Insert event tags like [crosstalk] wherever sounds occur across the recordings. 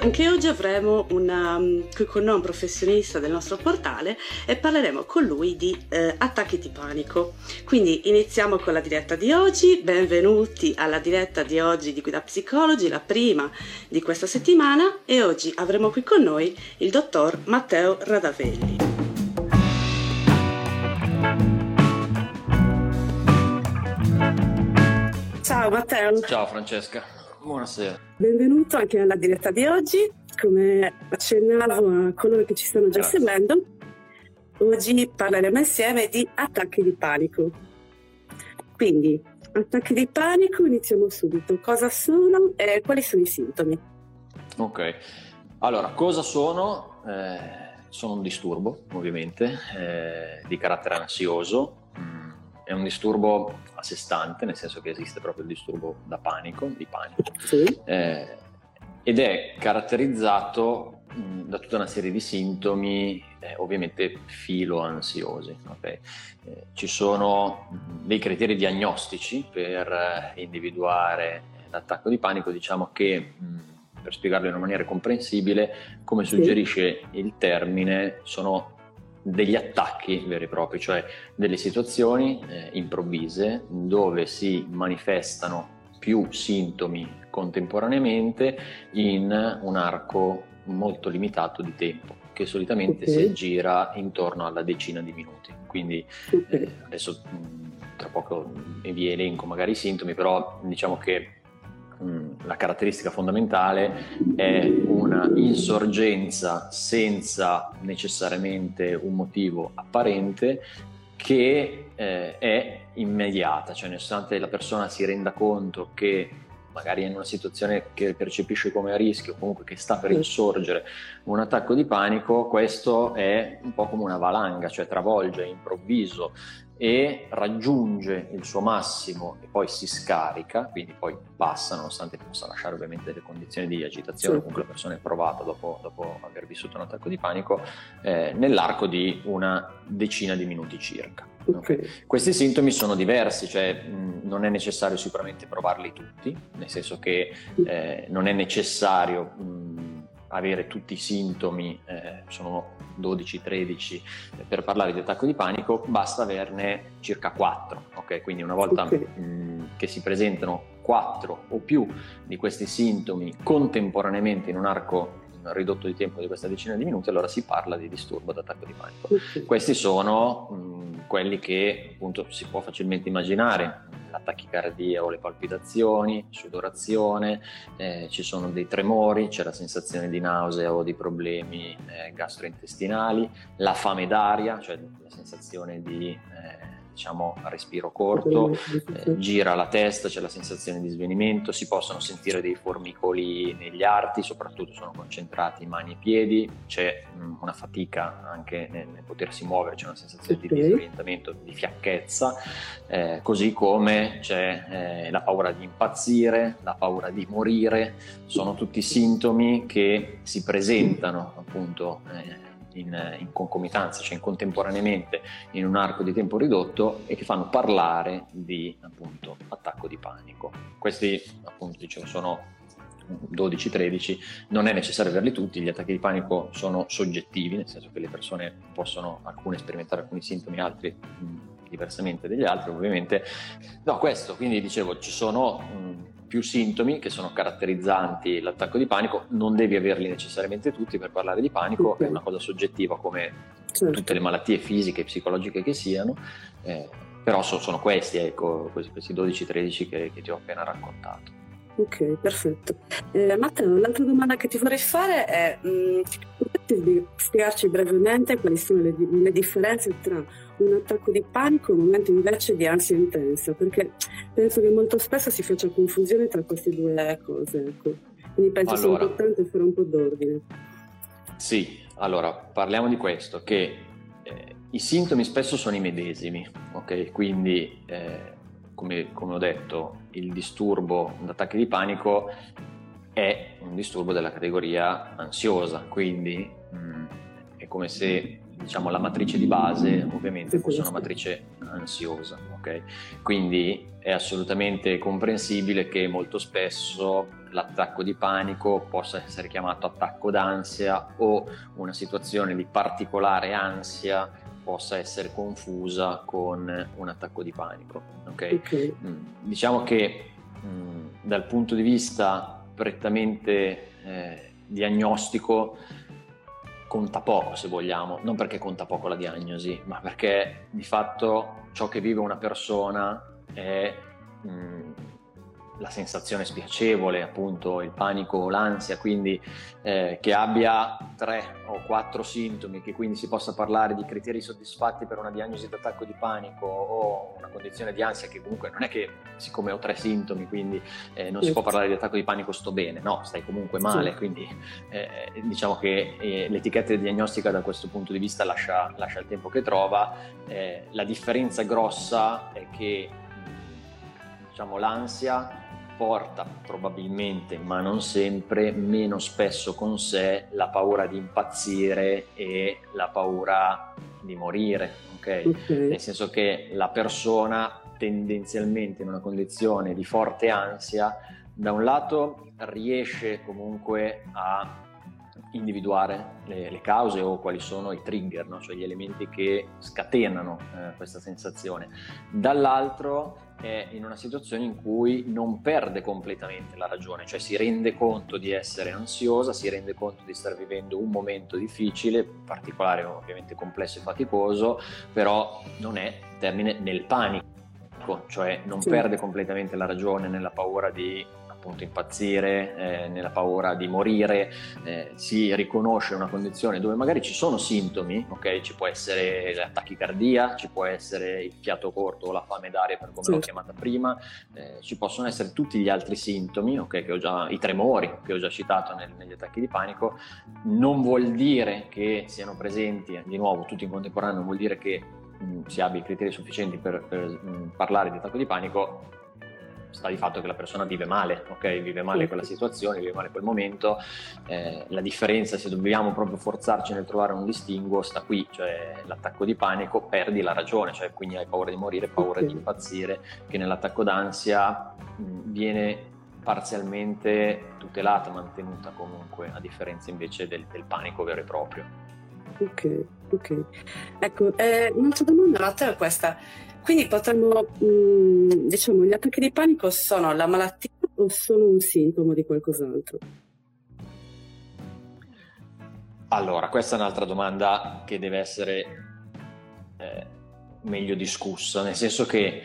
Anche oggi avremo una, um, con noi un professionista del nostro portale e parleremo con lui di eh, attacchi di panico. Quindi iniziamo con la diretta di oggi, benvenuti alla diretta di oggi di Guida Psicologi, la prima di questa settimana e oggi avremo qui con noi il dottor Matteo Radavelli. Ciao Matteo. Ciao Francesca. Buonasera. Benvenuto anche alla diretta di oggi. Come accennavo a coloro che ci stanno già Grazie. seguendo, oggi parleremo insieme di attacchi di panico. Quindi, attacchi di panico, iniziamo subito. Cosa sono e quali sono i sintomi? Ok, allora, cosa sono? Eh, sono un disturbo, ovviamente, eh, di carattere ansioso, è un disturbo a sé stante, nel senso che esiste proprio il disturbo da panico, di panico, sì. eh, ed è caratterizzato mh, da tutta una serie di sintomi, eh, ovviamente filo-ansiosi. Okay? Eh, ci sono dei criteri diagnostici per eh, individuare l'attacco di panico, diciamo che mh, per spiegarlo in una maniera comprensibile, come suggerisce sì. il termine, sono degli attacchi veri e propri, cioè delle situazioni eh, improvvise dove si manifestano più sintomi contemporaneamente in un arco molto limitato di tempo, che solitamente okay. si aggira intorno alla decina di minuti. Quindi eh, adesso tra poco vi elenco magari i sintomi, però diciamo che Mm, la caratteristica fondamentale è una insorgenza senza necessariamente un motivo apparente che eh, è immediata, cioè nonostante la persona si renda conto che magari è in una situazione che percepisce come a rischio, comunque che sta per insorgere un attacco di panico, questo è un po' come una valanga, cioè travolge, improvviso, e raggiunge il suo massimo e poi si scarica, quindi poi passa, nonostante possa lasciare ovviamente delle condizioni di agitazione, sì. comunque la persona è provata dopo, dopo aver vissuto un attacco di panico, eh, nell'arco di una decina di minuti circa. Okay. Questi sintomi sono diversi, cioè mh, non è necessario sicuramente provarli tutti, nel senso che eh, non è necessario mh, avere tutti i sintomi, eh, sono 12-13 per parlare di attacco di panico, basta averne circa 4. Okay? Quindi una volta okay. mh, che si presentano 4 o più di questi sintomi contemporaneamente in un arco ridotto di tempo di questa decina di minuti, allora si parla di disturbo d'attacco di panico. Questi sono mh, quelli che appunto si può facilmente immaginare, la tachicardia o le palpitazioni, sudorazione, eh, ci sono dei tremori, c'è la sensazione di nausea o di problemi eh, gastrointestinali, la fame d'aria, cioè la sensazione di eh, diciamo a respiro corto, eh, gira la testa, c'è la sensazione di svenimento, si possono sentire dei formicoli negli arti, soprattutto sono concentrati mani e piedi, c'è mh, una fatica anche nel, nel, potersi muovere, c'è una sensazione okay. di disorientamento, di fiacchezza, eh, così come c'è eh, la paura di impazzire, la paura di morire, sono tutti sintomi che si presentano appunto eh, in, in, concomitanza, cioè in contemporaneamente in un arco di tempo ridotto e che fanno parlare di appunto attacco di panico. Questi appunto dicevo sono 12-13, non è necessario averli tutti, gli attacchi di panico sono soggettivi, nel senso che le persone possono alcune sperimentare alcuni sintomi, altri diversamente degli altri ovviamente. No, questo, quindi dicevo, ci sono più sintomi che sono caratterizzanti l'attacco di panico, non devi averli necessariamente tutti per parlare di panico, okay. è una cosa soggettiva come certo. tutte le malattie fisiche e psicologiche che siano, eh, però so, sono questi, ecco, questi 12-13 che, che ti ho appena raccontato. Ok, perfetto. Eh, Matteo, l'altra domanda che ti vorrei fare è, mh, mm, potresti spiegarci brevemente quali sono le, le, differenze tra un attacco di panico un momento invece di ansia intensa? Perché penso che molto spesso si faccia confusione tra queste due cose, ecco. Quindi penso allora, sia importante fare un po' d'ordine. Sì, allora parliamo di questo, che eh, i sintomi spesso sono i medesimi, ok? Quindi, eh, come, come ho detto, il disturbo d'attacchi di panico è un disturbo della categoria ansiosa, quindi mh, mm, è come se diciamo, la matrice di base ovviamente fosse una matrice ansiosa, ok? Quindi è assolutamente comprensibile che molto spesso l'attacco di panico possa essere chiamato attacco d'ansia o una situazione di particolare ansia possa essere confusa con un attacco di panico. Okay? okay. Mm, diciamo che mh, mm, dal punto di vista prettamente eh, diagnostico conta poco se vogliamo, non perché conta poco la diagnosi, ma perché di fatto ciò che vive una persona è mh, mm, la sensazione spiacevole, appunto il panico o l'ansia, quindi eh, che abbia tre o quattro sintomi, che quindi si possa parlare di criteri soddisfatti per una diagnosi d'attacco di panico o una condizione di ansia che comunque non è che siccome ho tre sintomi quindi eh, non si può parlare di attacco di panico sto bene, no, stai comunque male, sì. quindi eh, diciamo che eh, l'etichetta diagnostica da questo punto di vista lascia, lascia il tempo che trova, eh, la differenza grossa è che diciamo, l'ansia porta probabilmente, ma non sempre, meno spesso con sé la paura di impazzire e la paura di morire, okay. Nel senso che la persona tendenzialmente in una condizione di forte ansia, da un lato riesce comunque a individuare le, le, cause o quali sono i trigger, no? cioè gli elementi che scatenano eh, questa sensazione. Dall'altro è in una situazione in cui non perde completamente la ragione, cioè si rende conto di essere ansiosa, si rende conto di star vivendo un momento difficile, in particolare ovviamente complesso e faticoso, però non è termine nel panico, cioè non sì. perde completamente la ragione nella paura di appunto impazzire, eh, nella paura di morire, eh, si riconosce una condizione dove magari ci sono sintomi, ok? Ci può essere la tachicardia, ci può essere il fiato corto o la fame d'aria per come sì. l'ho chiamata prima, eh, ci possono essere tutti gli altri sintomi, ok? Che ho già, i tremori che ho già citato nel, negli attacchi di panico, non vuol dire che siano presenti, di nuovo, tutti in contemporanea, non vuol dire che mh, si abbia i criteri sufficienti per, per mh, parlare di attacco di panico, sta di fatto che la persona vive male, ok? Vive male quella situazione, vive male quel momento. Eh, la differenza, se dobbiamo proprio forzarci nel trovare un distinguo, sta qui, cioè l'attacco di panico perdi la ragione, cioè quindi hai paura di morire, paura di impazzire, che nell'attacco d'ansia mh, viene parzialmente tutelata, mantenuta comunque, a differenza invece del, del panico vero e proprio. Ok, ok. Ecco, eh, un'altra domanda a te è questa. Quindi potremmo, mh, mm, diciamo, gli attacchi di panico sono la malattia o sono un sintomo di qualcos'altro? Allora, questa è un'altra domanda che deve essere eh, meglio discussa, nel senso che,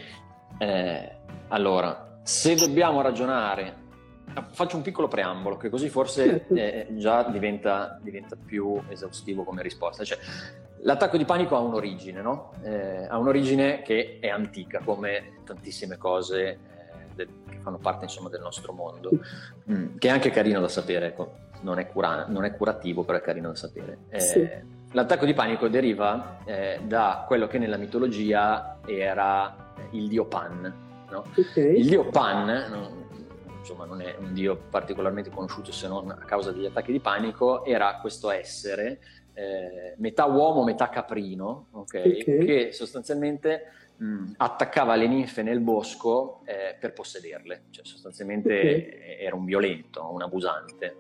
eh, allora, se dobbiamo ragionare, faccio un piccolo preambolo, che così forse certo. eh, già diventa, diventa, più esaustivo come risposta. Cioè, L'attacco di panico ha un'origine, no? eh, ha un'origine che è antica, come tantissime cose eh, del, che fanno parte insomma, del nostro mondo, mm, che è anche carino da sapere, ecco. non, è cura- non, è curativo, però è carino da sapere. Eh, sì. L'attacco di panico deriva eh, da quello che nella mitologia era il dio Pan. No? Okay. Il dio Pan, no, insomma non è un dio particolarmente conosciuto se non a causa degli attacchi di panico, era questo essere eh, metà uomo, metà caprino, okay? Okay. che sostanzialmente mh, attaccava le ninfe nel bosco eh, per possederle, cioè sostanzialmente okay. era un violento, un abusante.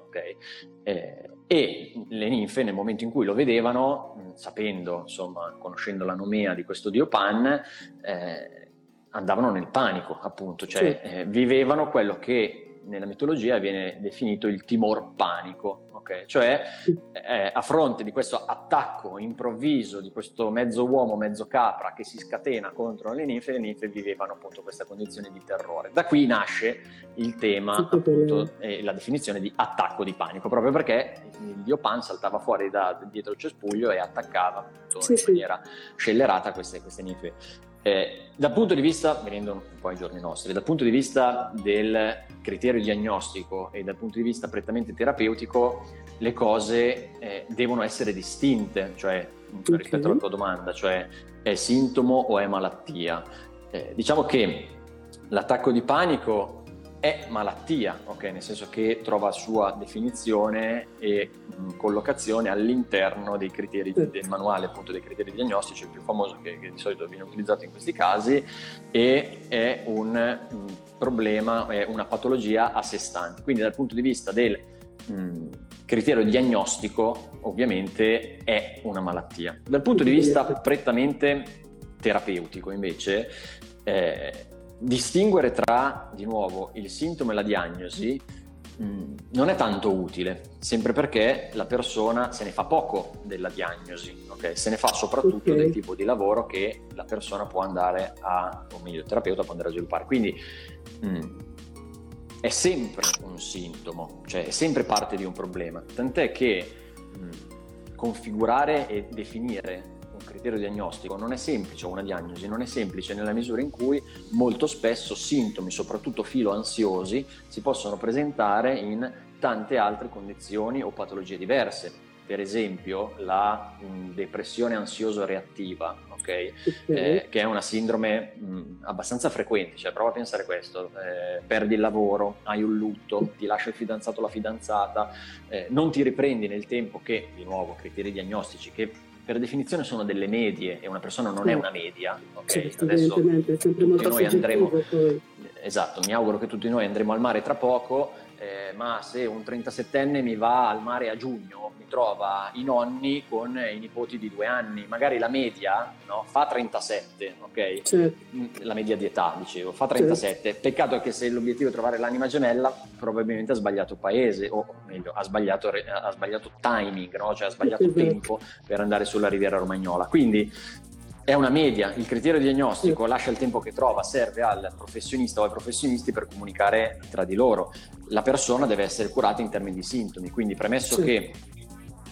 Eh, e le ninfe nel momento in cui lo vedevano, mh, sapendo, insomma, conoscendo la nomea di questo dio Pan, eh, andavano nel panico, appunto, cioè sì. Eh, vivevano quello che nella mitologia viene definito il timor panico, okay? cioè eh, a fronte di questo attacco improvviso di questo mezzo uomo, mezzo capra che si scatena contro le ninfe, le ninfe vivevano appunto questa condizione di terrore. Da qui nasce il tema appunto e la definizione di attacco di panico, proprio perché il dio Pan saltava fuori da dietro il cespuglio e attaccava appunto, sì, in maniera scellerata queste, queste ninfe Eh, dal punto di vista, venendo un po' ai giorni nostri, dal punto di vista del criterio diagnostico e dal punto di vista prettamente terapeutico, le cose eh, devono essere distinte, cioè okay. rispetto alla tua domanda, cioè è sintomo o è malattia. Eh, diciamo che l'attacco di panico è malattia, okay? nel senso che trova sua definizione e mh, collocazione all'interno dei criteri del manuale, appunto dei criteri diagnostici, il più famoso che, che di solito viene utilizzato in questi casi, e è un mh, problema, è una patologia a sé stante. Quindi dal punto di vista del mh, criterio diagnostico, ovviamente è una malattia. Dal punto di vista prettamente terapeutico, invece, eh, distinguere tra, di nuovo, il sintomo e la diagnosi mh, mm, non è tanto utile, sempre perché la persona se ne fa poco della diagnosi, okay? se ne fa soprattutto okay. del tipo di lavoro che la persona può andare a, o meglio il terapeuta può andare a sviluppare. Quindi mh, mm, è sempre un sintomo, cioè è sempre parte di un problema, tant'è che mh, mm, configurare e definire criterio diagnostico non è semplice, una diagnosi non è semplice nella misura in cui molto spesso sintomi, soprattutto filo ansiosi, si possono presentare in tante altre condizioni o patologie diverse. Per esempio la mh, depressione ansioso-reattiva, okay? eh, che è una sindrome mh, abbastanza frequente, cioè prova a pensare questo, eh, perdi il lavoro, hai un lutto, ti lascia il fidanzato o la fidanzata, eh, non ti riprendi nel tempo che, di nuovo, criteri diagnostici che per definizione sono delle medie e una persona non sì. è una media. Okay? Certo, Adesso è sempre molto noi andremo, poi. Esatto, mi auguro che tutti noi andremo al mare tra poco eh, ma se un 37enne mi va al mare a giugno, mi trova i nonni con i nipoti di due anni, magari la media no, fa 37, ok? Certo. Mm, la media di età, dicevo, fa 37. Certo. Peccato è che se l'obiettivo è trovare l'anima gemella, probabilmente ha sbagliato paese, o meglio, ha sbagliato, ha sbagliato timing, no? cioè ha sbagliato esatto. tempo per andare sulla riviera romagnola. Quindi è una media, il criterio diagnostico lascia il tempo che trova, serve al professionista o ai professionisti per comunicare tra di loro. La persona deve essere curata in termini di sintomi, quindi premesso sì. che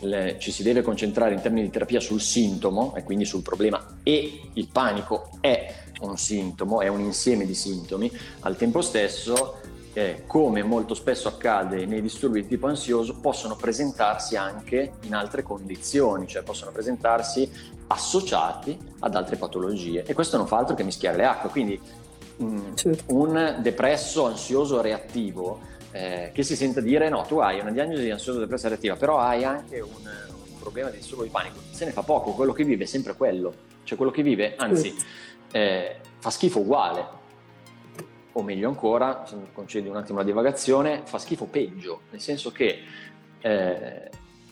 le, ci si deve concentrare in termini di terapia sul sintomo e quindi sul problema e il panico è un sintomo, è un insieme di sintomi, al tempo stesso eh, come molto spesso accade nei disturbi di tipo ansioso, possono presentarsi anche in altre condizioni, cioè possono presentarsi associati ad altre patologie. E questo non fa altro che mischiare le acque, quindi mh, mm, certo. un depresso ansioso reattivo eh, che si senta dire no, tu hai una diagnosi di ansioso depresso reattiva, però hai anche un, un, problema di disturbo di panico, se ne fa poco, quello che vive è sempre quello, cioè quello che vive, anzi, certo. eh, fa schifo uguale, o meglio ancora, se mi concedi un attimo la divagazione, fa schifo peggio, nel senso che eh,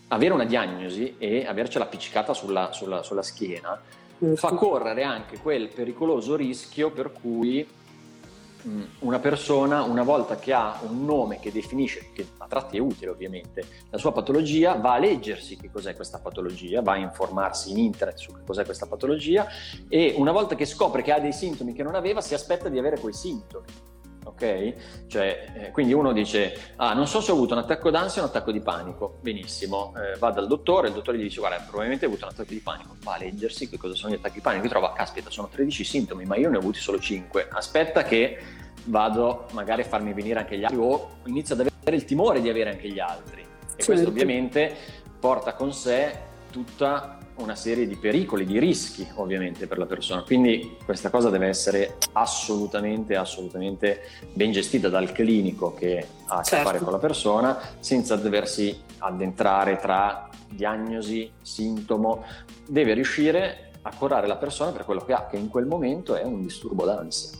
avere una diagnosi e avercela appiccicata sulla, sulla, sulla schiena fa correre anche quel pericoloso rischio per cui Mm, una persona, una volta che ha un nome che definisce, che a tratti è utile ovviamente, la sua patologia, va a leggersi che cos'è questa patologia, va a informarsi in internet su che cos'è questa patologia e una volta che scopre che ha dei sintomi che non aveva, si aspetta di avere quei sintomi. Ok? Cioè, eh, quindi uno dice: Ah, non so se ho avuto un attacco d'ansia o un attacco di panico. Benissimo, eh, va dal dottore, il dottore gli dice: Guarda, probabilmente hai avuto un attacco di panico. Va a leggersi che cosa sono gli attacchi di panico. E trova: Caspita, sono 13 sintomi, ma io ne ho avuti solo 5. Aspetta che vado magari a farmi venire anche gli altri o inizio ad avere il timore di avere anche gli altri. E certo. questo ovviamente porta con sé tutta una serie di pericoli, di rischi ovviamente per la persona. Quindi questa cosa deve essere assolutamente, assolutamente ben gestita dal clinico che ha a che certo. fare con la persona senza doversi addentrare tra diagnosi, sintomo. Deve riuscire a curare la persona per quello che ha, che in quel momento è un disturbo d'ansia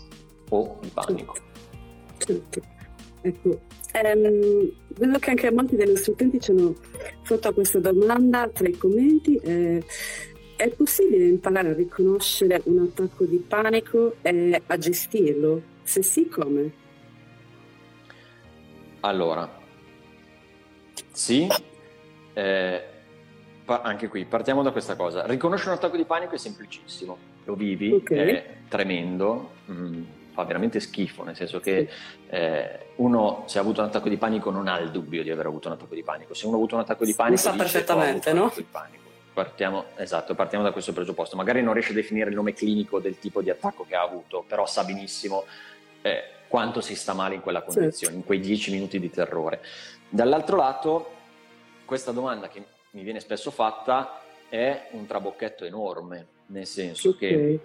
o di panico. Certo. Ecco, ehm, vedo che anche molti degli nostri utenti ci hanno fatto questa domanda tra i commenti. Eh, è possibile imparare a riconoscere un attacco di panico e a gestirlo? Se sì, come? Allora, sì, eh, pa- anche qui partiamo da questa cosa. Riconoscere un attacco di panico è semplicissimo, lo vivi, okay. è tremendo. Mm fa veramente schifo, nel senso che eh, uno se ha avuto un attacco di panico non ha il dubbio di aver avuto un attacco di panico, se uno ha avuto un attacco di panico... Lo sa perfettamente, no? Partiamo, esatto, partiamo da questo presupposto. Magari non riesce a definire il nome clinico del tipo di attacco che ha avuto, però sa benissimo eh, quanto si sta male in quella condizione, certo. in quei dieci minuti di terrore. Dall'altro lato, questa domanda che mi viene spesso fatta è un trabocchetto enorme, nel senso okay. che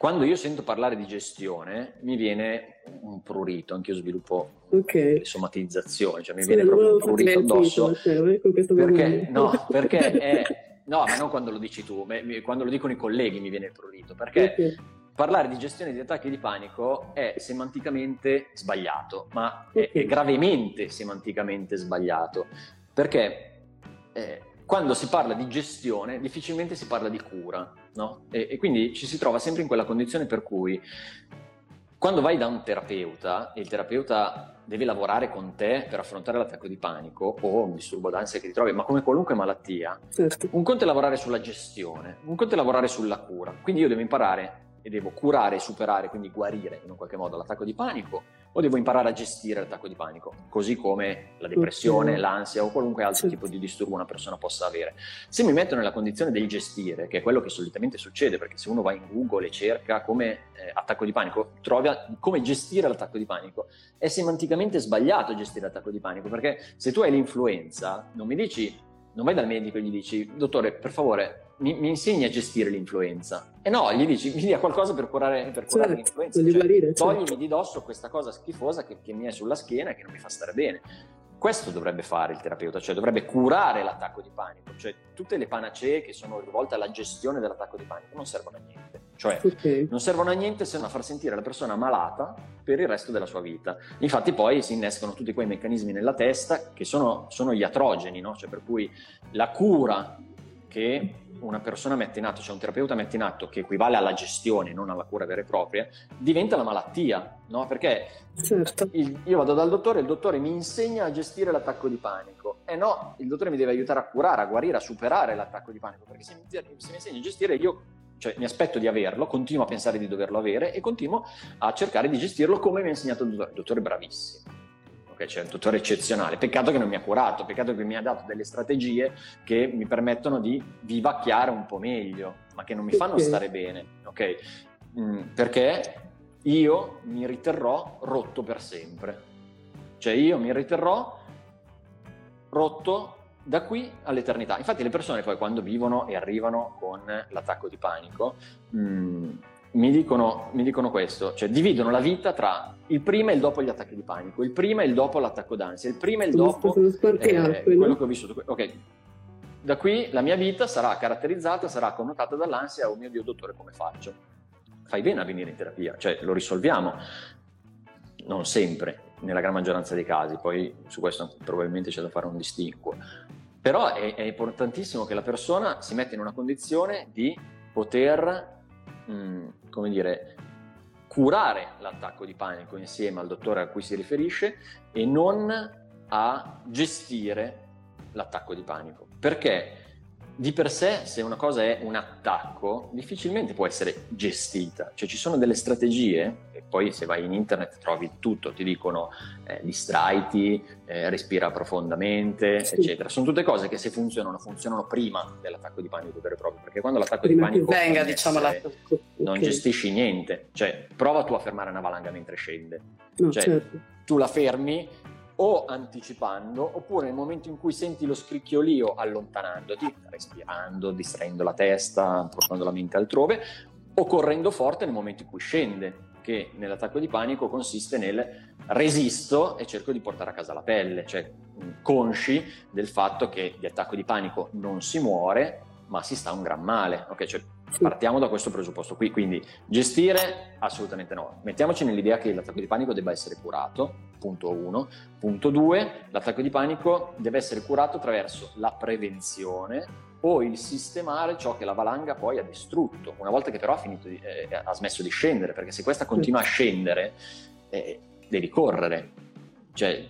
quando io sento parlare di gestione mi viene un prurito, anche io sviluppo okay. le somatizzazioni, cioè mi sì, viene proprio un prurito addosso. Perché, no, perché [laughs] è, no, ma non quando lo dici tu, quando lo dicono i colleghi mi viene il prurito, perché okay. parlare di gestione di attacchi di panico è semanticamente sbagliato, ma okay. è, è, gravemente semanticamente sbagliato, perché eh, quando si parla di gestione difficilmente si parla di cura, no? E, e, quindi ci si trova sempre in quella condizione per cui quando vai da un terapeuta e il terapeuta deve lavorare con te per affrontare l'attacco di panico o un disturbo d'ansia che ti trovi, ma come qualunque malattia, certo. un conto è lavorare sulla gestione, un conto è lavorare sulla cura. Quindi io devo imparare e devo curare superare, quindi guarire in un qualche modo l'attacco di panico, o devo imparare a gestire l'attacco di panico, così come la depressione, okay. l'ansia o qualunque altro sì. tipo di disturbo una persona possa avere. Se mi metto nella condizione del gestire, che è quello che solitamente succede, perché se uno va in Google e cerca come eh, attacco di panico, trova come gestire l'attacco di panico, è semanticamente sbagliato gestire l'attacco di panico, perché se tu hai l'influenza, non mi dici non vai dal medico e gli dici, dottore, per favore, mi, mi insegni a gestire l'influenza. E no, gli dici, mi dia qualcosa per curare, per curare certo, l'influenza. Cioè, guarire, toglimi certo. di dosso questa cosa schifosa che, che mi è sulla schiena e che non mi fa stare bene. Questo dovrebbe fare il terapeuta, cioè dovrebbe curare l'attacco di panico, cioè tutte le panacee che sono rivolte alla gestione dell'attacco di panico non servono a niente, cioè okay. non servono a niente se non a far sentire la persona malata per il resto della sua vita. Infatti poi si innescono tutti quei meccanismi nella testa che sono, sono gli atrogeni, no? cioè per cui la cura che una persona mette in atto, cioè un terapeuta mette in atto, che equivale alla gestione, non alla cura vera e propria, diventa la malattia, no? Perché certo. il, io vado dal dottore il dottore mi insegna a gestire l'attacco di panico. E no, il dottore mi deve aiutare a curare, a guarire, a superare l'attacco di panico, perché se mi, se mi insegna a gestire io cioè mi aspetto di averlo, continuo a pensare di doverlo avere e continuo a cercare di gestirlo come mi ha insegnato il dottore. Il dottore bravissimo che c'è un dottore eccezionale. Peccato che non mi ha curato, peccato che mi ha dato delle strategie che mi permettono di vivacchiare un po' meglio, ma che non mi fanno stare bene, ok? Mm, perché io mi riterrò rotto per sempre. Cioè io mi riterrò rotto da qui all'eternità. Infatti le persone poi quando vivono e arrivano con l'attacco di panico, mh, mm, mi dicono, mi dicono, questo, cioè dividono la vita tra il prima e il dopo gli attacchi di panico, il prima e il dopo l'attacco d'ansia, il prima e il dopo eh, quello che ho vissuto. Ok, da qui la mia vita sarà caratterizzata, sarà connotata dall'ansia, oh mio Dio dottore come faccio? Fai bene a venire in terapia, cioè lo risolviamo, non sempre, nella gran maggioranza dei casi, poi su questo probabilmente c'è da fare un distinguo, però è, è importantissimo che la persona si metta in una condizione di poter mh, come dire, curare l'attacco di panico insieme al dottore a cui si riferisce e non a gestire l'attacco di panico. Perché di per sé, se una cosa è un attacco, difficilmente può essere gestita. Cioè ci sono delle strategie, e poi se vai in internet trovi tutto, ti dicono eh, distraiti, eh, respira profondamente, sì. eccetera. Sono tutte cose che se funzionano, funzionano prima dell'attacco di panico vero e proprio, perché quando l'attacco prima di panico venga, diciamo, essere, non okay. gestisci niente. Cioè, prova tu a fermare una valanga mentre scende. No, cioè, certo. tu la fermi, o anticipando oppure nel momento in cui senti lo scricchiolio allontanandoti, respirando, distraendo la testa, portando la mente altrove, o correndo forte nel momento in cui scende, che nell'attacco di panico consiste nel resisto e cerco di portare a casa la pelle, cioè consci del fatto che di attacco di panico non si muore, ma si sta un gran male. Okay? Cioè, partiamo da questo presupposto qui, quindi gestire assolutamente no. Mettiamoci nell'idea che l'attacco di panico debba essere curato, punto 1. Punto 2, l'attacco di panico deve essere curato attraverso la prevenzione o il sistemare ciò che la valanga poi ha distrutto, una volta che però ha, finito di, eh, ha smesso di scendere, perché se questa continua a scendere eh, devi correre, cioè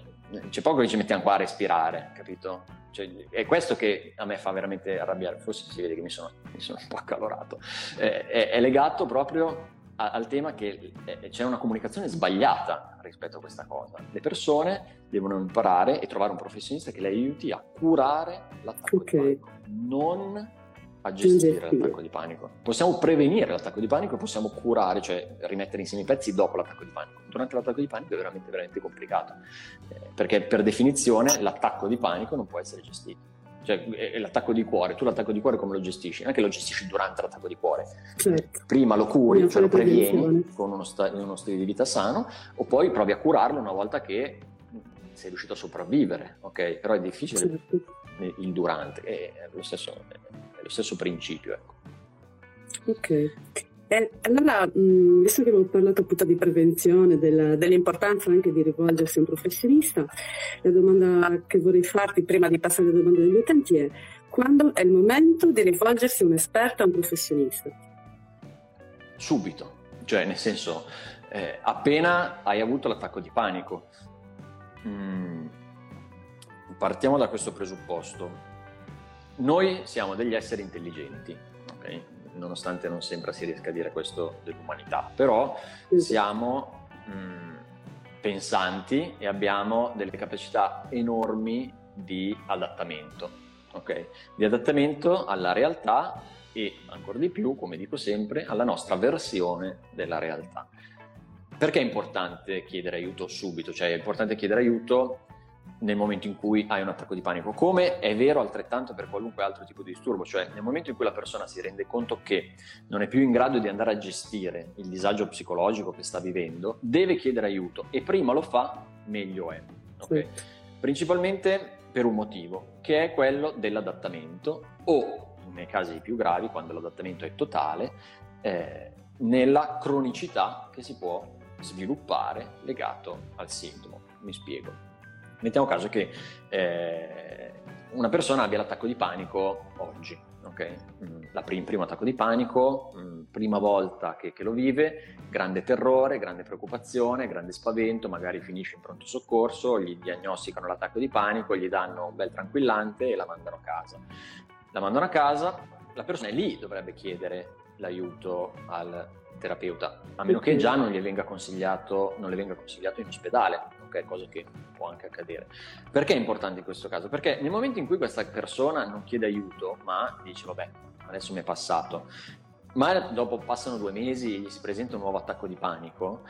c'è poco che ci mettiamo qua a respirare, capito? Cioè, è questo che a me fa veramente arrabbiare, forse si vede che mi sono, mi sono un po' accalorato, eh, è, è, legato proprio a, al tema che eh, c'è una comunicazione sbagliata rispetto a questa cosa. Le persone devono imparare e trovare un professionista che le aiuti a curare l'attacco okay. non a gestire l'attacco di panico. Possiamo prevenire l'attacco di panico e possiamo curare, cioè rimettere insieme i pezzi dopo l'attacco di panico. Durante l'attacco di panico è veramente, veramente complicato, eh, perché per definizione l'attacco di panico non può essere gestito. Cioè, è l'attacco di cuore, tu l'attacco di cuore come lo gestisci? Anche lo gestisci durante l'attacco di cuore. Certo. Prima lo curi, cioè lo previeni con uno, sta- uno stile di vita sano, o poi provi a curarlo una volta che sei riuscito a sopravvivere, ok? Però è difficile certo. il durante, è lo stesso, è lo stesso principio, ecco. Ok. Eh, allora, mh, visto che abbiamo parlato appunto di prevenzione, della, dell'importanza anche di rivolgersi a un professionista, la domanda che vorrei farti prima di passare alle domande degli utenti è quando è il momento di rivolgersi a un esperto, a un professionista? Subito, cioè nel senso, eh, appena hai avuto l'attacco di panico, mh, partiamo da questo presupposto. Noi siamo degli esseri intelligenti, okay? nonostante non sembra si riesca a dire questo dell'umanità, però siamo mh, pensanti e abbiamo delle capacità enormi di adattamento, okay? di adattamento alla realtà e ancora di più, come dico sempre, alla nostra versione della realtà. Perché è importante chiedere aiuto subito? Cioè è importante chiedere aiuto nel momento in cui hai un attacco di panico, come è vero altrettanto per qualunque altro tipo di disturbo, cioè nel momento in cui la persona si rende conto che non è più in grado di andare a gestire il disagio psicologico che sta vivendo, deve chiedere aiuto e prima lo fa, meglio è. Okay? Sì. Principalmente per un motivo, che è quello dell'adattamento o, nei casi più gravi, quando l'adattamento è totale, eh, nella cronicità che si può sviluppare legato al sintomo. Mi spiego. Mettiamo caso che eh, una persona abbia l'attacco di panico oggi, ok? Mm, la prim- primo attacco di panico, mh, mm, prima volta che, che, lo vive, grande terrore, grande preoccupazione, grande spavento, magari finisce in pronto soccorso, gli diagnosticano l'attacco di panico, gli danno un bel tranquillante e la mandano a casa. La mandano a casa, la persona è lì, dovrebbe chiedere l'aiuto al terapeuta, a meno che già non, gli venga consigliato, non le venga consigliato in ospedale ok? Cosa che può anche accadere. Perché è importante in questo caso? Perché nel momento in cui questa persona non chiede aiuto, ma dice vabbè, adesso mi è passato, ma dopo passano due mesi e gli si presenta un nuovo attacco di panico,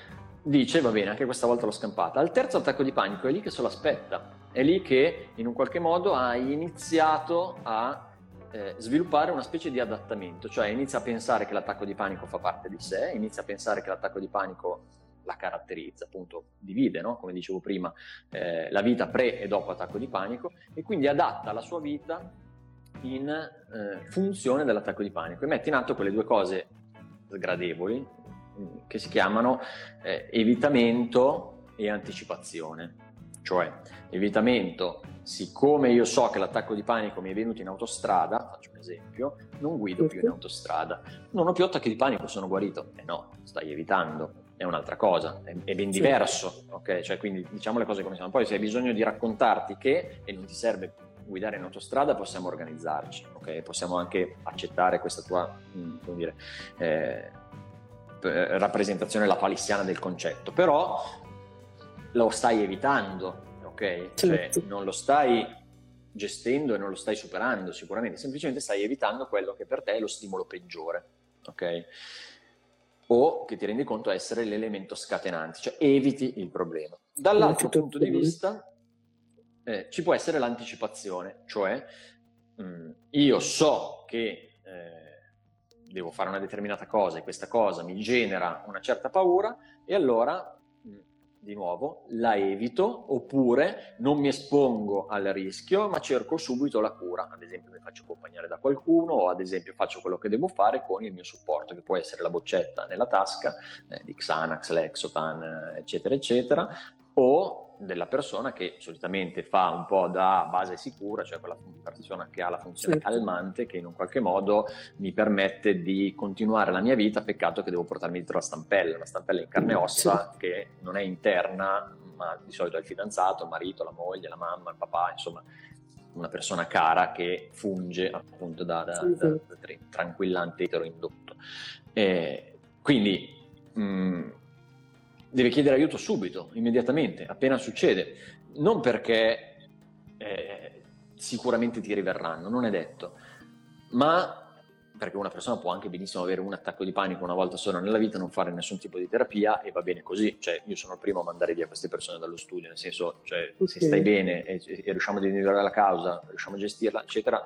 dice va bene, anche questa volta l'ho scampata. Al terzo attacco di panico è lì che se lo aspetta, è lì che in un qualche modo ha iniziato a eh, sviluppare una specie di adattamento, cioè inizia a pensare che l'attacco di panico fa parte di sé, inizia a pensare che l'attacco di panico la caratterizza, appunto divide, no? come dicevo prima, eh, la vita pre e dopo attacco di panico e quindi adatta la sua vita in eh, funzione dell'attacco di panico e mette in atto quelle due cose sgradevoli mm, che si chiamano eh, evitamento e anticipazione. Cioè, evitamento, siccome io so che l'attacco di panico mi è venuto in autostrada, faccio un esempio, non guido più in autostrada. Non ho più attacchi di panico, sono guarito. Eh no, stai evitando è un'altra cosa, è, è ben diverso, ok? Cioè, quindi diciamo le cose come sono. Poi se hai bisogno di raccontarti che, e non ti serve guidare in autostrada, possiamo organizzarci, ok? Possiamo anche accettare questa tua, mm, come dire, eh, rappresentazione lapalissiana del concetto, però lo stai evitando, ok? Cioè, non lo stai gestendo e non lo stai superando sicuramente, semplicemente stai evitando quello che per te è lo stimolo peggiore, ok? O che ti rendi conto essere l'elemento scatenante, cioè eviti il problema. Dall'altro punto di vista eh, ci può essere l'anticipazione, cioè mh, mm, io so che eh, devo fare una determinata cosa e questa cosa mi genera una certa paura e allora di nuovo, la evito oppure non mi espongo al rischio, ma cerco subito la cura. Ad esempio, mi faccio accompagnare da qualcuno o ad esempio faccio quello che devo fare con il mio supporto, che può essere la boccetta nella tasca eh, di Xanax, Lexotan, eccetera, eccetera, o della persona che solitamente fa un po' da base sicura, cioè quella persona che ha la funzione certo. calmante che in un qualche modo mi permette di continuare la mia vita, peccato che devo portarmi dietro la stampella, una stampella in carne e ossa certo. che non è interna, ma di solito è il fidanzato, il marito, la moglie, la mamma, il papà, insomma una persona cara che funge appunto da, da, sì, da, da tranquillante eteroindotto. E quindi mh, mm, deve chiedere aiuto subito, immediatamente, appena succede. Non perché eh, sicuramente ti riverranno, non è detto, ma perché una persona può anche benissimo avere un attacco di panico una volta sola nella vita, non fare nessun tipo di terapia e va bene così. Cioè, io sono il primo a mandare via queste persone dallo studio, nel senso, cioè, okay. se stai bene e, e, riusciamo ad individuare la causa, riusciamo a gestirla, eccetera,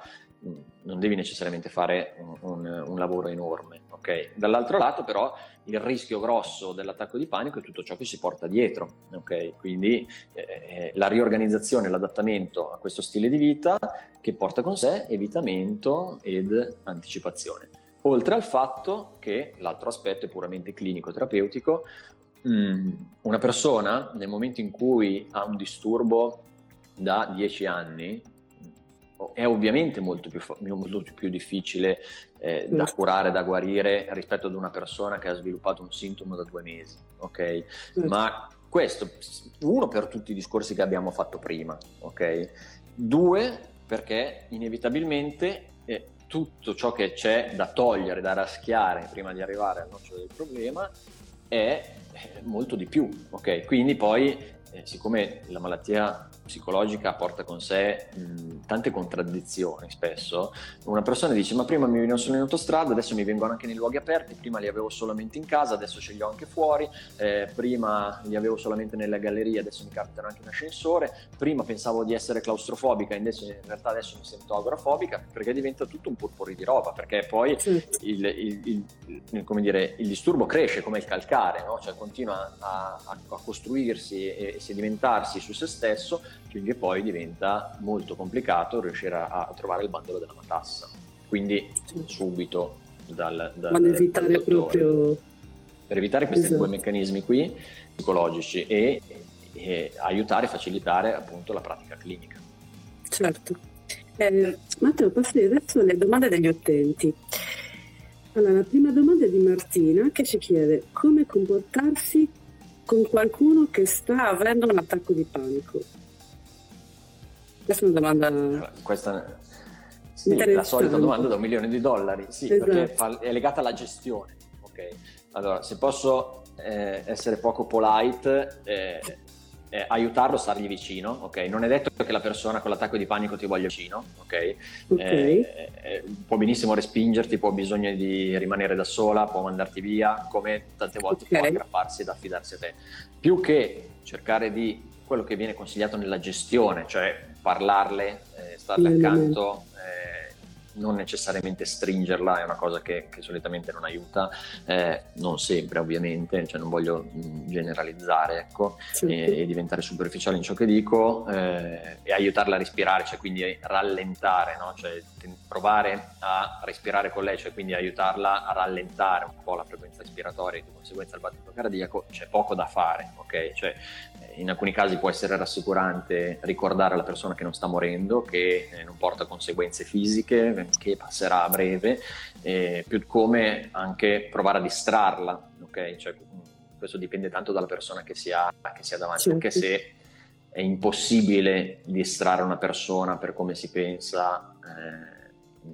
non devi necessariamente fare un, un, un lavoro enorme. Okay? Dall'altro lato, però, il rischio grosso dell'attacco di panico è tutto ciò che si porta dietro. Okay? Quindi eh la riorganizzazione, l'adattamento a questo stile di vita che porta con sé evitamento ed anticipazione. Oltre al fatto che l'altro aspetto è puramente clinico-terapeutico, mm, una persona nel momento in cui ha un disturbo da 10 anni è ovviamente molto più, molto più difficile eh, da curare, da guarire rispetto ad una persona che ha sviluppato un sintomo da due mesi, ok? Ma questo, uno, per tutti i discorsi che abbiamo fatto prima, ok? Due, perché inevitabilmente eh, tutto ciò che c'è da togliere, da raschiare prima di arrivare al nocciolo del problema è molto di più, ok? Quindi poi, eh, siccome la malattia psicologica porta con sé mh, tante contraddizioni spesso. Una persona dice ma prima mi venivo solo in autostrada, adesso mi vengono anche nei luoghi aperti, prima li avevo solamente in casa, adesso ce li ho anche fuori, eh, prima li avevo solamente nelle gallerie, adesso mi capitano anche in ascensore, prima pensavo di essere claustrofobica, invece in realtà adesso mi sento agorafobica, perché diventa tutto un purpurri di roba, perché poi il, il, il, dire, il, disturbo cresce come il calcare, no? cioè continua a, a, a costruirsi e, e sedimentarsi su se stesso finché poi diventa molto complicato riuscire a, a trovare il bandolo della matassa. Quindi subito dal, dal, Ma evitare proprio... Per evitare questi esatto. due meccanismi qui, psicologici, e, e aiutare e facilitare appunto la pratica clinica. Certo. Eh, Matteo, passo adesso alle domande degli utenti. Allora, la prima domanda è di Martina che ci chiede come comportarsi con qualcuno che sta avendo un attacco di panico. Questa è una domanda... Questa sì, la solita domanda da un milione di dollari, sì, esatto. perché è legata alla gestione. Okay. Allora, se posso eh, essere poco polite, eh, eh, aiutarlo, stargli vicino, ok? Non è detto che la persona con l'attacco di panico ti voglia vicino, ok? okay. Eh, eh, può benissimo respingerti, può bisogno di rimanere da sola, può mandarti via, come tante volte okay. può aggrapparsi ed affidarsi a te. Più che cercare di quello che viene consigliato nella gestione, cioè parlarle, eh, starle accanto, eh, non necessariamente stringerla, è una cosa che, che solitamente non aiuta, eh, non sempre ovviamente, cioè non voglio generalizzare ecco, sì. e, e, diventare superficiale in ciò che dico, eh, e aiutarla a respirare, cioè quindi rallentare, no? cioè, provare a respirare con lei, cioè quindi aiutarla a rallentare un po' la frequenza respiratoria e di conseguenza il battito cardiaco, c'è poco da fare, ok? Cioè, in alcuni casi può essere rassicurante ricordare alla persona che non sta morendo, che eh, non porta conseguenze fisiche, che passerà a breve, eh, più come anche provare a distrarla, ok? Cioè, questo dipende tanto dalla persona che si ha, che si ha davanti, sì. anche se è impossibile distrarre una persona per come si pensa. Eh,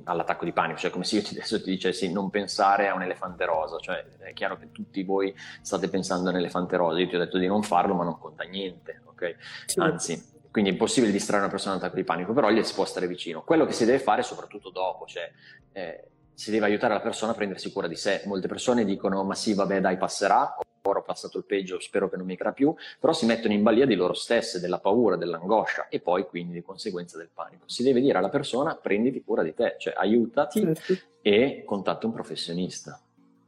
all'attacco di panico, cioè come se io adesso ti dicessi non pensare a un elefante rosa, cioè è chiaro che tutti voi state pensando a un elefante rosa, io ti ho detto di non farlo ma non conta niente, ok? Sì. Anzi, quindi è impossibile distrarre una persona all'attacco di panico, però gli si può stare vicino. Quello che si deve fare soprattutto dopo, cioè eh, si deve aiutare la persona a prendersi cura di sé. Molte persone dicono ma sì vabbè dai passerà, ora ho passato il peggio, spero che non mi crea più, però si mettono in balia di loro stesse, della paura, dell'angoscia e poi quindi di conseguenza del panico. Si deve dire alla persona prenditi cura di te, cioè aiutati certo. e contatta un professionista.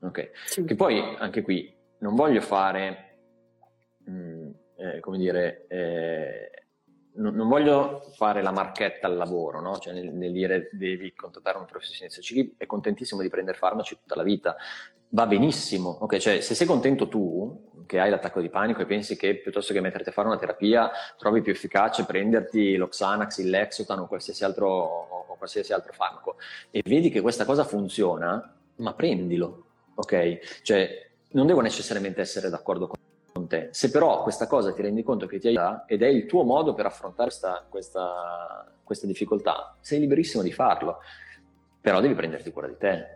Ok? Sì. Che poi anche qui non voglio fare, mh, mm, eh, come dire, eh, non, non, voglio fare la marchetta al lavoro, no? cioè nel, nel, dire devi contattare un professionista. C'è chi è contentissimo di prendere farmaci tutta la vita, va benissimo, ok? Cioè, se sei contento tu, che hai l'attacco di panico e pensi che piuttosto che metterti a fare una terapia trovi più efficace prenderti lo Xanax, il Lexotan o qualsiasi altro, o qualsiasi altro farmaco e vedi che questa cosa funziona, ma prendilo, ok? Cioè, non devo necessariamente essere d'accordo con te. Se però questa cosa ti rendi conto che ti aiuta ed è il tuo modo per affrontare questa, questa, questa difficoltà, sei liberissimo di farlo, però devi prenderti cura di te.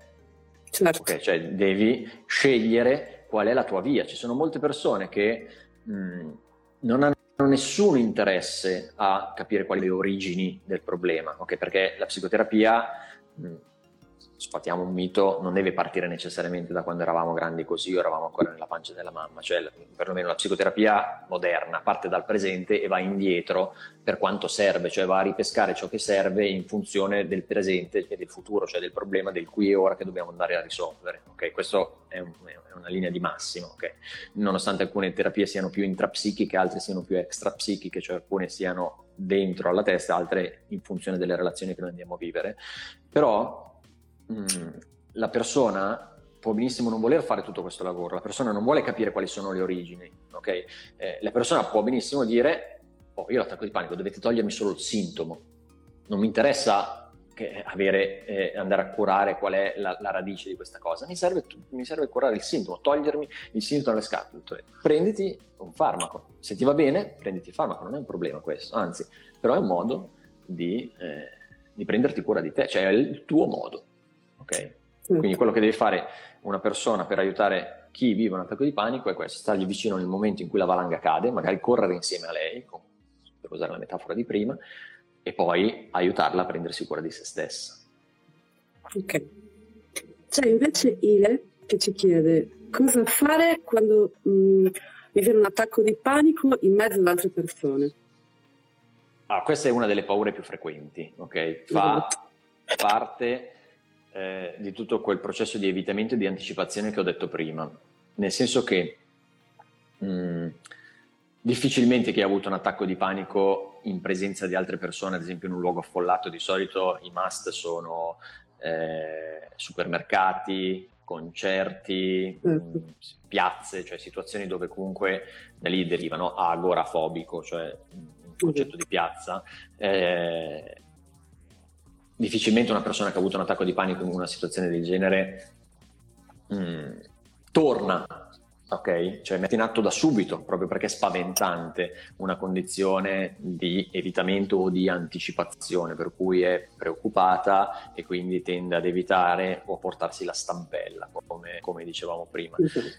Certo. Okay? Cioè devi scegliere qual è la tua via. Ci sono molte persone che mh, non hanno nessun interesse a capire quali sono le origini del problema, okay? perché la psicoterapia mh, sfatiamo un mito, non deve partire necessariamente da quando eravamo grandi così o eravamo ancora nella pancia della mamma, cioè perlomeno la psicoterapia moderna parte dal presente e va indietro per quanto serve, cioè va a ripescare ciò che serve in funzione del presente e del futuro, cioè del problema del qui e ora che dobbiamo andare a risolvere. Okay? Questo è, un, una linea di massimo, okay? nonostante alcune terapie siano più intrapsichiche, altre siano più extrapsichiche, cioè alcune siano dentro alla testa, altre in funzione delle relazioni che noi andiamo a vivere, però Mm, la persona può benissimo non voler fare tutto questo lavoro, la persona non vuole capire quali sono le origini, ok? Eh, la persona può benissimo dire, oh, io l'attacco di panico, dovete togliermi solo il sintomo, non mi interessa avere, eh, andare a curare qual è la, la radice di questa cosa, mi serve, mi serve, curare il sintomo, togliermi il sintomo dalle scatole, prenditi un farmaco, se ti va bene prenditi il farmaco, non è un problema questo, anzi, però è un modo di, eh, di prenderti cura di te, cioè è il tuo modo ok? Quindi quello che deve fare una persona per aiutare chi vive un attacco di panico è questo, stargli vicino nel momento in cui la valanga cade, magari correre insieme a lei, per usare la metafora di prima, e poi aiutarla a prendersi cura di se stessa. Ok. C'è invece Ile che ci chiede cosa fare quando mh, mi viene un attacco di panico in mezzo ad altre persone. Ah, questa è una delle paure più frequenti, ok? Fa esatto. parte eh, di tutto quel processo di evitamento e di anticipazione che ho detto prima, nel senso che mh, mm, difficilmente chi ha avuto un attacco di panico in presenza di altre persone, ad esempio in un luogo affollato, di solito i must sono eh, supermercati, concerti, mh, mm, piazze, cioè situazioni dove comunque da lì derivano agorafobico, cioè un concetto di piazza. Eh, difficilmente una persona che ha avuto un attacco di panico in una situazione del genere mh, mm, torna, ok? Cioè mette in atto da subito, proprio perché è spaventante una condizione di evitamento o di anticipazione, per cui è preoccupata e quindi tende ad evitare o a portarsi la stampella, come, come dicevamo prima.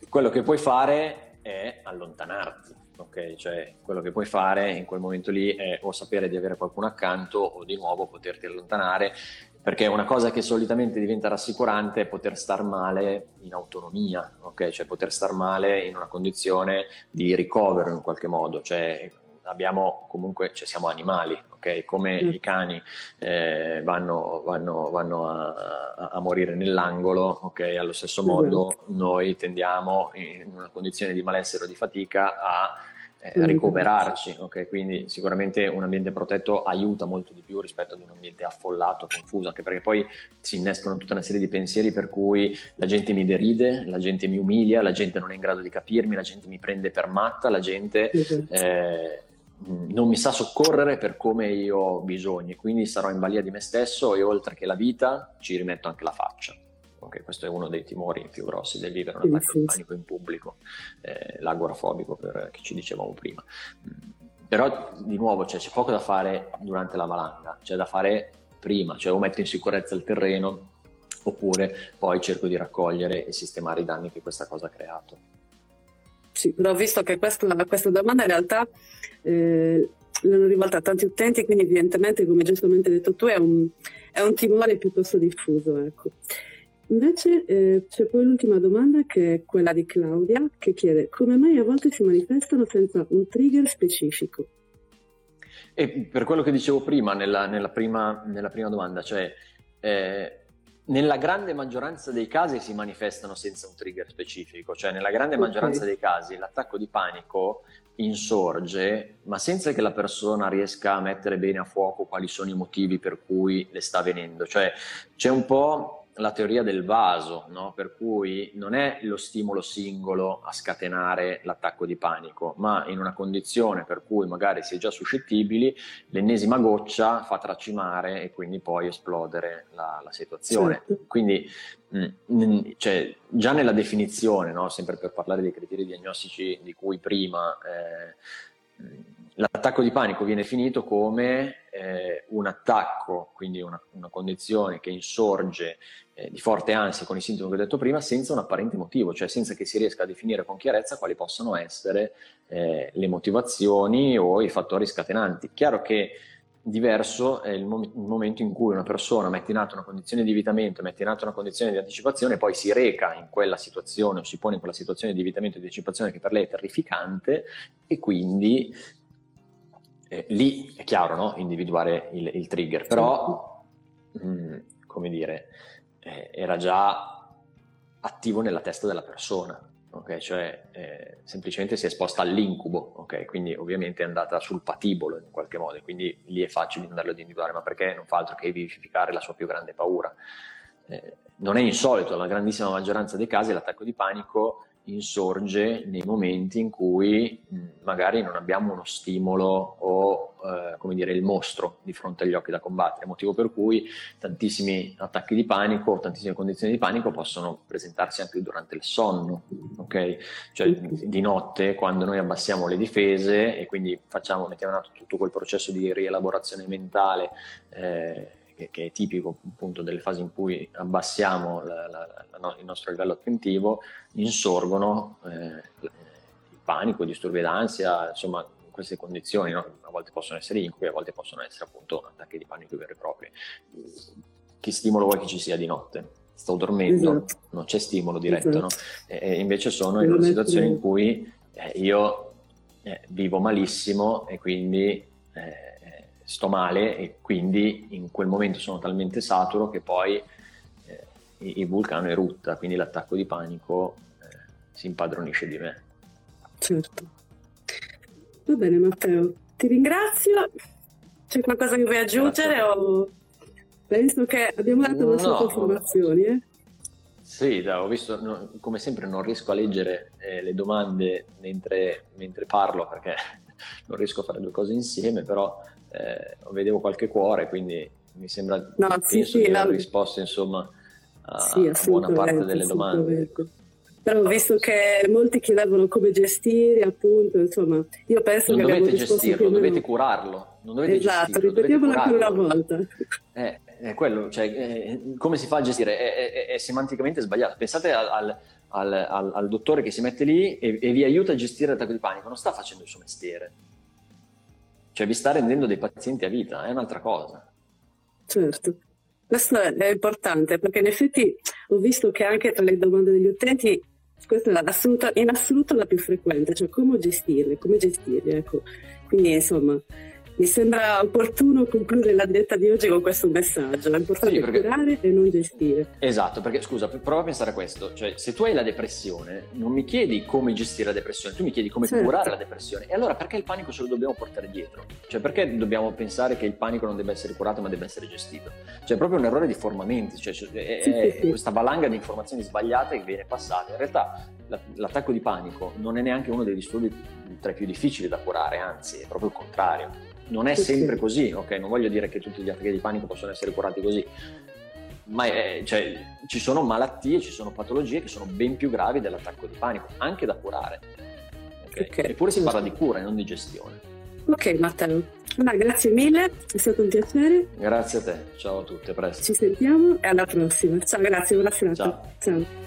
Quello che puoi fare è allontanarti ok? Cioè quello che puoi fare in quel momento lì è o sapere di avere qualcuno accanto o di nuovo poterti allontanare, perché una cosa che solitamente diventa rassicurante è poter star male in autonomia, ok? Cioè poter star male in una condizione di ricovero in qualche modo, cioè abbiamo comunque, cioè siamo animali, ok? Come mm. i cani eh, vanno, vanno, vanno a, a, morire nell'angolo, ok? Allo stesso modo mm. noi tendiamo in una condizione di malessere o di fatica a eh, ricoverarci, ok? Quindi sicuramente un ambiente protetto aiuta molto di più rispetto ad un ambiente affollato, confuso, anche perché poi si innescono tutta una serie di pensieri per cui la gente mi deride, la gente mi umilia, la gente non è in grado di capirmi, la gente mi prende per matta, la gente... Eh, non mi sa soccorrere per come io ho bisogno, quindi sarò in balia di me stesso e oltre che la vita ci rimetto anche la faccia. Okay, questo è uno dei timori più grossi del vivere un attacco di panico in pubblico, eh, l'agorafobico per, che ci dicevamo prima. Mm, però di nuovo cioè, c'è poco da fare durante la valanga, c'è da fare prima, cioè o metto in sicurezza il terreno oppure poi cerco di raccogliere e sistemare i danni che questa cosa ha creato. Sì, però visto che questa, questa domanda in realtà eh, l'hanno rivolta a tanti utenti, quindi evidentemente, come giustamente hai detto tu, è un, è un timore piuttosto diffuso. Ecco. Invece eh, c'è poi l'ultima domanda che è quella di Claudia che chiede come mai a volte si manifestano senza un trigger specifico? E per quello che dicevo prima, nella, nella, prima, nella prima, domanda, cioè eh, nella grande maggioranza dei casi si manifestano senza un trigger specifico, cioè nella grande okay. maggioranza dei casi l'attacco di panico insorge, ma senza che la persona riesca a mettere bene a fuoco quali sono i motivi per cui le sta venendo. Cioè c'è un po' la teoria del vaso, no? per cui non è lo stimolo singolo a scatenare l'attacco di panico, ma in una condizione per cui magari si è già suscettibili, l'ennesima goccia fa tracimare e quindi poi esplodere la, la situazione. Certo. Quindi mh, mm, cioè, già nella definizione, no? sempre per parlare dei criteri diagnostici di cui prima, eh, l'attacco di panico viene definito come eh, un attacco, quindi una, una, condizione che insorge eh, di forte ansia con i sintomi che ho detto prima, senza un apparente motivo, cioè senza che si riesca a definire con chiarezza quali possono essere eh, le motivazioni o i fattori scatenanti. Chiaro che diverso è il, mom- il, momento in cui una persona mette in atto una condizione di evitamento, mette in atto una condizione di anticipazione e poi si reca in quella situazione o si pone in quella situazione di evitamento e di anticipazione che per lei è terrificante e quindi eh, lì è chiaro no? individuare il, il, trigger, però mh, mm, come dire, eh, era già attivo nella testa della persona ok? Cioè eh, semplicemente si è esposta all'incubo, ok? Quindi ovviamente è andata sul patibolo in qualche modo, quindi lì è facile andarlo ad individuare, ma perché non fa altro che vivificare la sua più grande paura. Eh, non è insolito, nella grandissima maggioranza dei casi l'attacco di panico insorge nei momenti in cui mh, magari non abbiamo uno stimolo o eh, come dire il mostro di fronte agli occhi da combattere, motivo per cui tantissimi attacchi di panico, tantissime condizioni di panico possono presentarsi anche durante il sonno, ok? Cioè di notte quando noi abbassiamo le difese e quindi facciamo, mettiamo in atto tutto quel processo di rielaborazione mentale eh, che, che, è tipico appunto delle fasi in cui abbassiamo la, la, la, il nostro livello attentivo, insorgono eh, il panico, i disturbi d'ansia, insomma queste condizioni, no? a volte possono essere incubi, a volte possono essere appunto attacchi di panico veri e propri. Che stimolo vuoi che ci sia di notte? Sto dormendo, esatto. non c'è stimolo diretto, esatto. no? e, e, invece sono in una situazione in cui eh, io eh, vivo malissimo e quindi eh, sto male e quindi in quel momento sono talmente saturo che poi eh, il vulcano erutta, quindi l'attacco di panico eh, si impadronisce di me. Certo. Va bene Matteo, ti ringrazio. C'è qualcosa che vuoi aggiungere o penso che abbiamo dato le no. informazioni? Eh? Sì, da, ho visto, no, come sempre non riesco a leggere eh, le domande mentre, mentre parlo perché [laughs] non riesco a fare due cose insieme, però eh, vedevo qualche cuore, quindi mi sembra no, sì, sì, di aver risposto insomma a, sì, a buona parte delle domande. Però visto che molti chiedevano come gestire, appunto, insomma, io penso non che dovete gestirlo, dovete curarlo. Non dovete esatto, ripetiamolo ancora una volta. Eh, è quello, cioè, eh, come si fa a gestire? È, è, è semanticamente sbagliato. Pensate al, al, al, al, dottore che si mette lì e, e vi aiuta a gestire l'attacco di panico, non sta facendo il suo mestiere cioè vi sta rendendo dei pazienti a vita, è un'altra cosa. Certo, questo è importante perché in effetti ho visto che anche tra le domande degli utenti questa è in assoluto la più frequente, cioè come gestirle, come gestirle, ecco. Quindi insomma mi sembra opportuno concludere la diretta di oggi con questo messaggio. L'importante sì, perché... è curare e non gestire. Esatto, perché scusa, prova a pensare a questo. Cioè, se tu hai la depressione, non mi chiedi come gestire la depressione, tu mi chiedi come certo. curare la depressione. E allora perché il panico ce lo dobbiamo portare dietro? Cioè, perché dobbiamo pensare che il panico non debba essere curato ma debba essere gestito? Cioè, è proprio un errore di formamenti, cioè, è, sì, è sì, questa valanga di informazioni sbagliate che viene passata. In realtà l'attacco di panico non è neanche uno dei disturbi tra i più difficili da curare, anzi, è proprio il contrario non è sempre così, ok? Non voglio dire che tutti gli attacchi di panico possono essere curati così, ma è, cioè, ci sono malattie, ci sono patologie che sono ben più gravi dell'attacco di panico, anche da curare. Okay? Okay. Eppure si parla di cura e non di gestione. Ok Matteo, allora, grazie mille, è stato un piacere. Grazie a te, ciao a tutti, a presto. Ci sentiamo e alla prossima. Ciao, grazie, buona serata. Ciao. ciao.